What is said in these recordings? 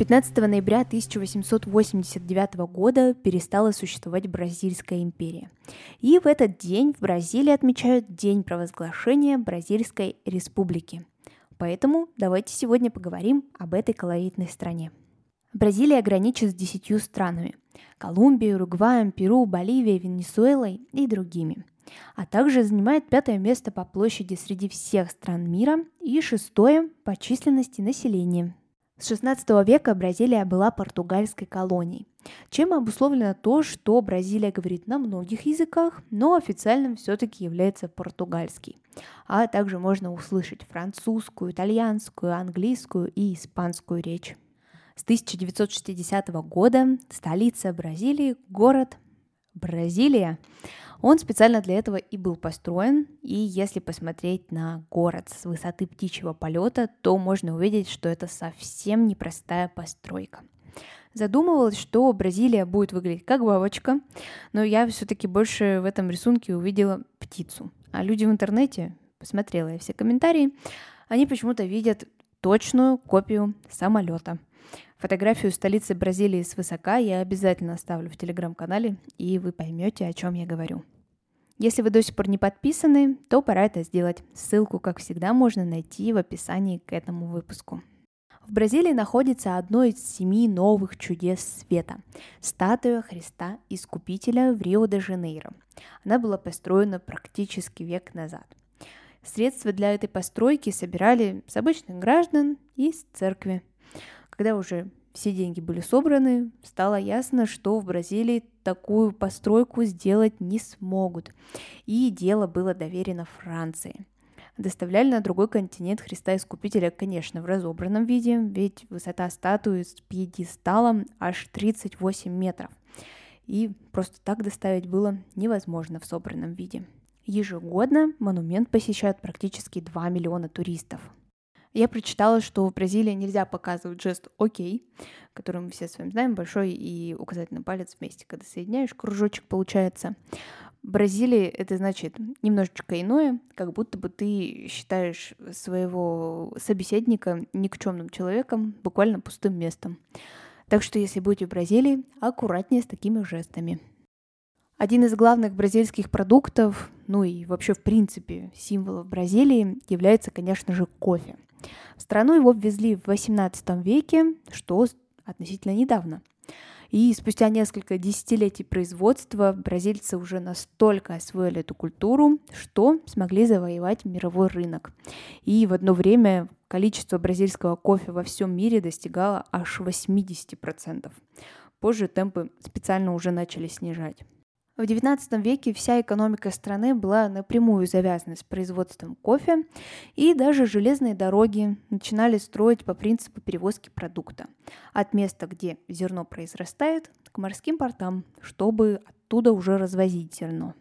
15 ноября 1889 года перестала существовать Бразильская империя. И в этот день в Бразилии отмечают День провозглашения Бразильской республики. Поэтому давайте сегодня поговорим об этой колоритной стране. Бразилия граничит с десятью странами – Колумбией, Уругваем, Перу, Боливией, Венесуэлой и другими а также занимает пятое место по площади среди всех стран мира и шестое по численности населения. С XVI века Бразилия была португальской колонией, чем обусловлено то, что Бразилия говорит на многих языках, но официальным все-таки является португальский. А также можно услышать французскую, итальянскую, английскую и испанскую речь. С 1960 года столица Бразилии – город Бразилия он специально для этого и был построен, и если посмотреть на город с высоты птичьего полета, то можно увидеть, что это совсем непростая постройка. Задумывалась, что Бразилия будет выглядеть как бабочка, но я все-таки больше в этом рисунке увидела птицу. А люди в интернете, посмотрела я все комментарии, они почему-то видят точную копию самолета – Фотографию столицы Бразилии с высока я обязательно оставлю в телеграм-канале, и вы поймете, о чем я говорю. Если вы до сих пор не подписаны, то пора это сделать. Ссылку, как всегда, можно найти в описании к этому выпуску. В Бразилии находится одно из семи новых чудес света – статуя Христа Искупителя в Рио-де-Жанейро. Она была построена практически век назад. Средства для этой постройки собирали с обычных граждан и с церкви. Когда уже все деньги были собраны, стало ясно, что в Бразилии такую постройку сделать не смогут. И дело было доверено Франции. Доставляли на другой континент Христа Искупителя, конечно, в разобранном виде, ведь высота статуи с пьедесталом аж 38 метров. И просто так доставить было невозможно в собранном виде. Ежегодно монумент посещают практически 2 миллиона туристов. Я прочитала, что в Бразилии нельзя показывать жест «Окей», который мы все с вами знаем, большой и указательный палец вместе, когда соединяешь, кружочек получается. В Бразилии это значит немножечко иное, как будто бы ты считаешь своего собеседника никчемным человеком, буквально пустым местом. Так что если будете в Бразилии, аккуратнее с такими жестами. Один из главных бразильских продуктов, ну и вообще в принципе символов Бразилии является, конечно же, кофе – в страну его ввезли в XVIII веке, что относительно недавно. И спустя несколько десятилетий производства бразильцы уже настолько освоили эту культуру, что смогли завоевать мировой рынок. И в одно время количество бразильского кофе во всем мире достигало аж 80%. Позже темпы специально уже начали снижать. В XIX веке вся экономика страны была напрямую завязана с производством кофе, и даже железные дороги начинали строить по принципу перевозки продукта от места, где зерно произрастает, к морским портам, чтобы оттуда уже развозить зерно.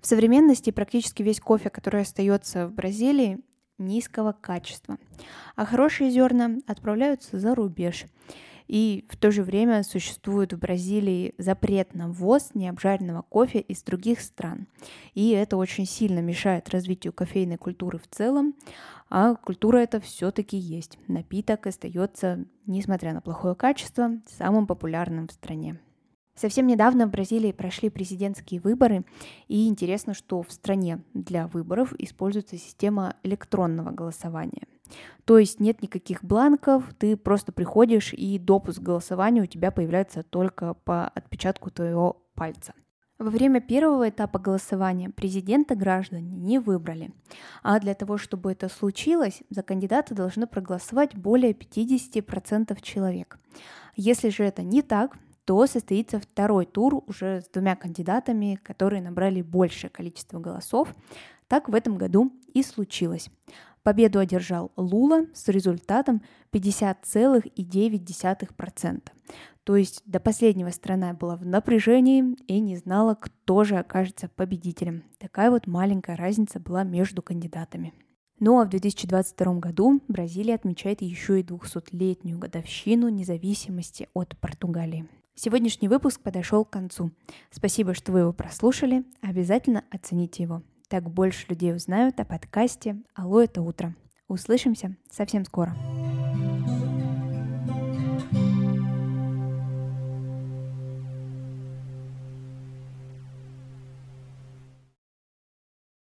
В современности практически весь кофе, который остается в Бразилии, низкого качества, а хорошие зерна отправляются за рубеж. И в то же время существует в Бразилии запрет на ввоз необжаренного кофе из других стран. И это очень сильно мешает развитию кофейной культуры в целом, а культура это все-таки есть. Напиток остается, несмотря на плохое качество, самым популярным в стране. Совсем недавно в Бразилии прошли президентские выборы, и интересно, что в стране для выборов используется система электронного голосования. То есть нет никаких бланков, ты просто приходишь, и допуск к голосованию у тебя появляется только по отпечатку твоего пальца. Во время первого этапа голосования президента граждане не выбрали. А для того, чтобы это случилось, за кандидата должны проголосовать более 50% человек. Если же это не так, то состоится второй тур уже с двумя кандидатами, которые набрали большее количество голосов. Так в этом году и случилось. Победу одержал Лула с результатом 50,9%. То есть до последнего страна была в напряжении и не знала, кто же окажется победителем. Такая вот маленькая разница была между кандидатами. Ну а в 2022 году Бразилия отмечает еще и 200-летнюю годовщину независимости от Португалии. Сегодняшний выпуск подошел к концу. Спасибо, что вы его прослушали. Обязательно оцените его. Так больше людей узнают о подкасте «Алло, это утро». Услышимся совсем скоро. thank you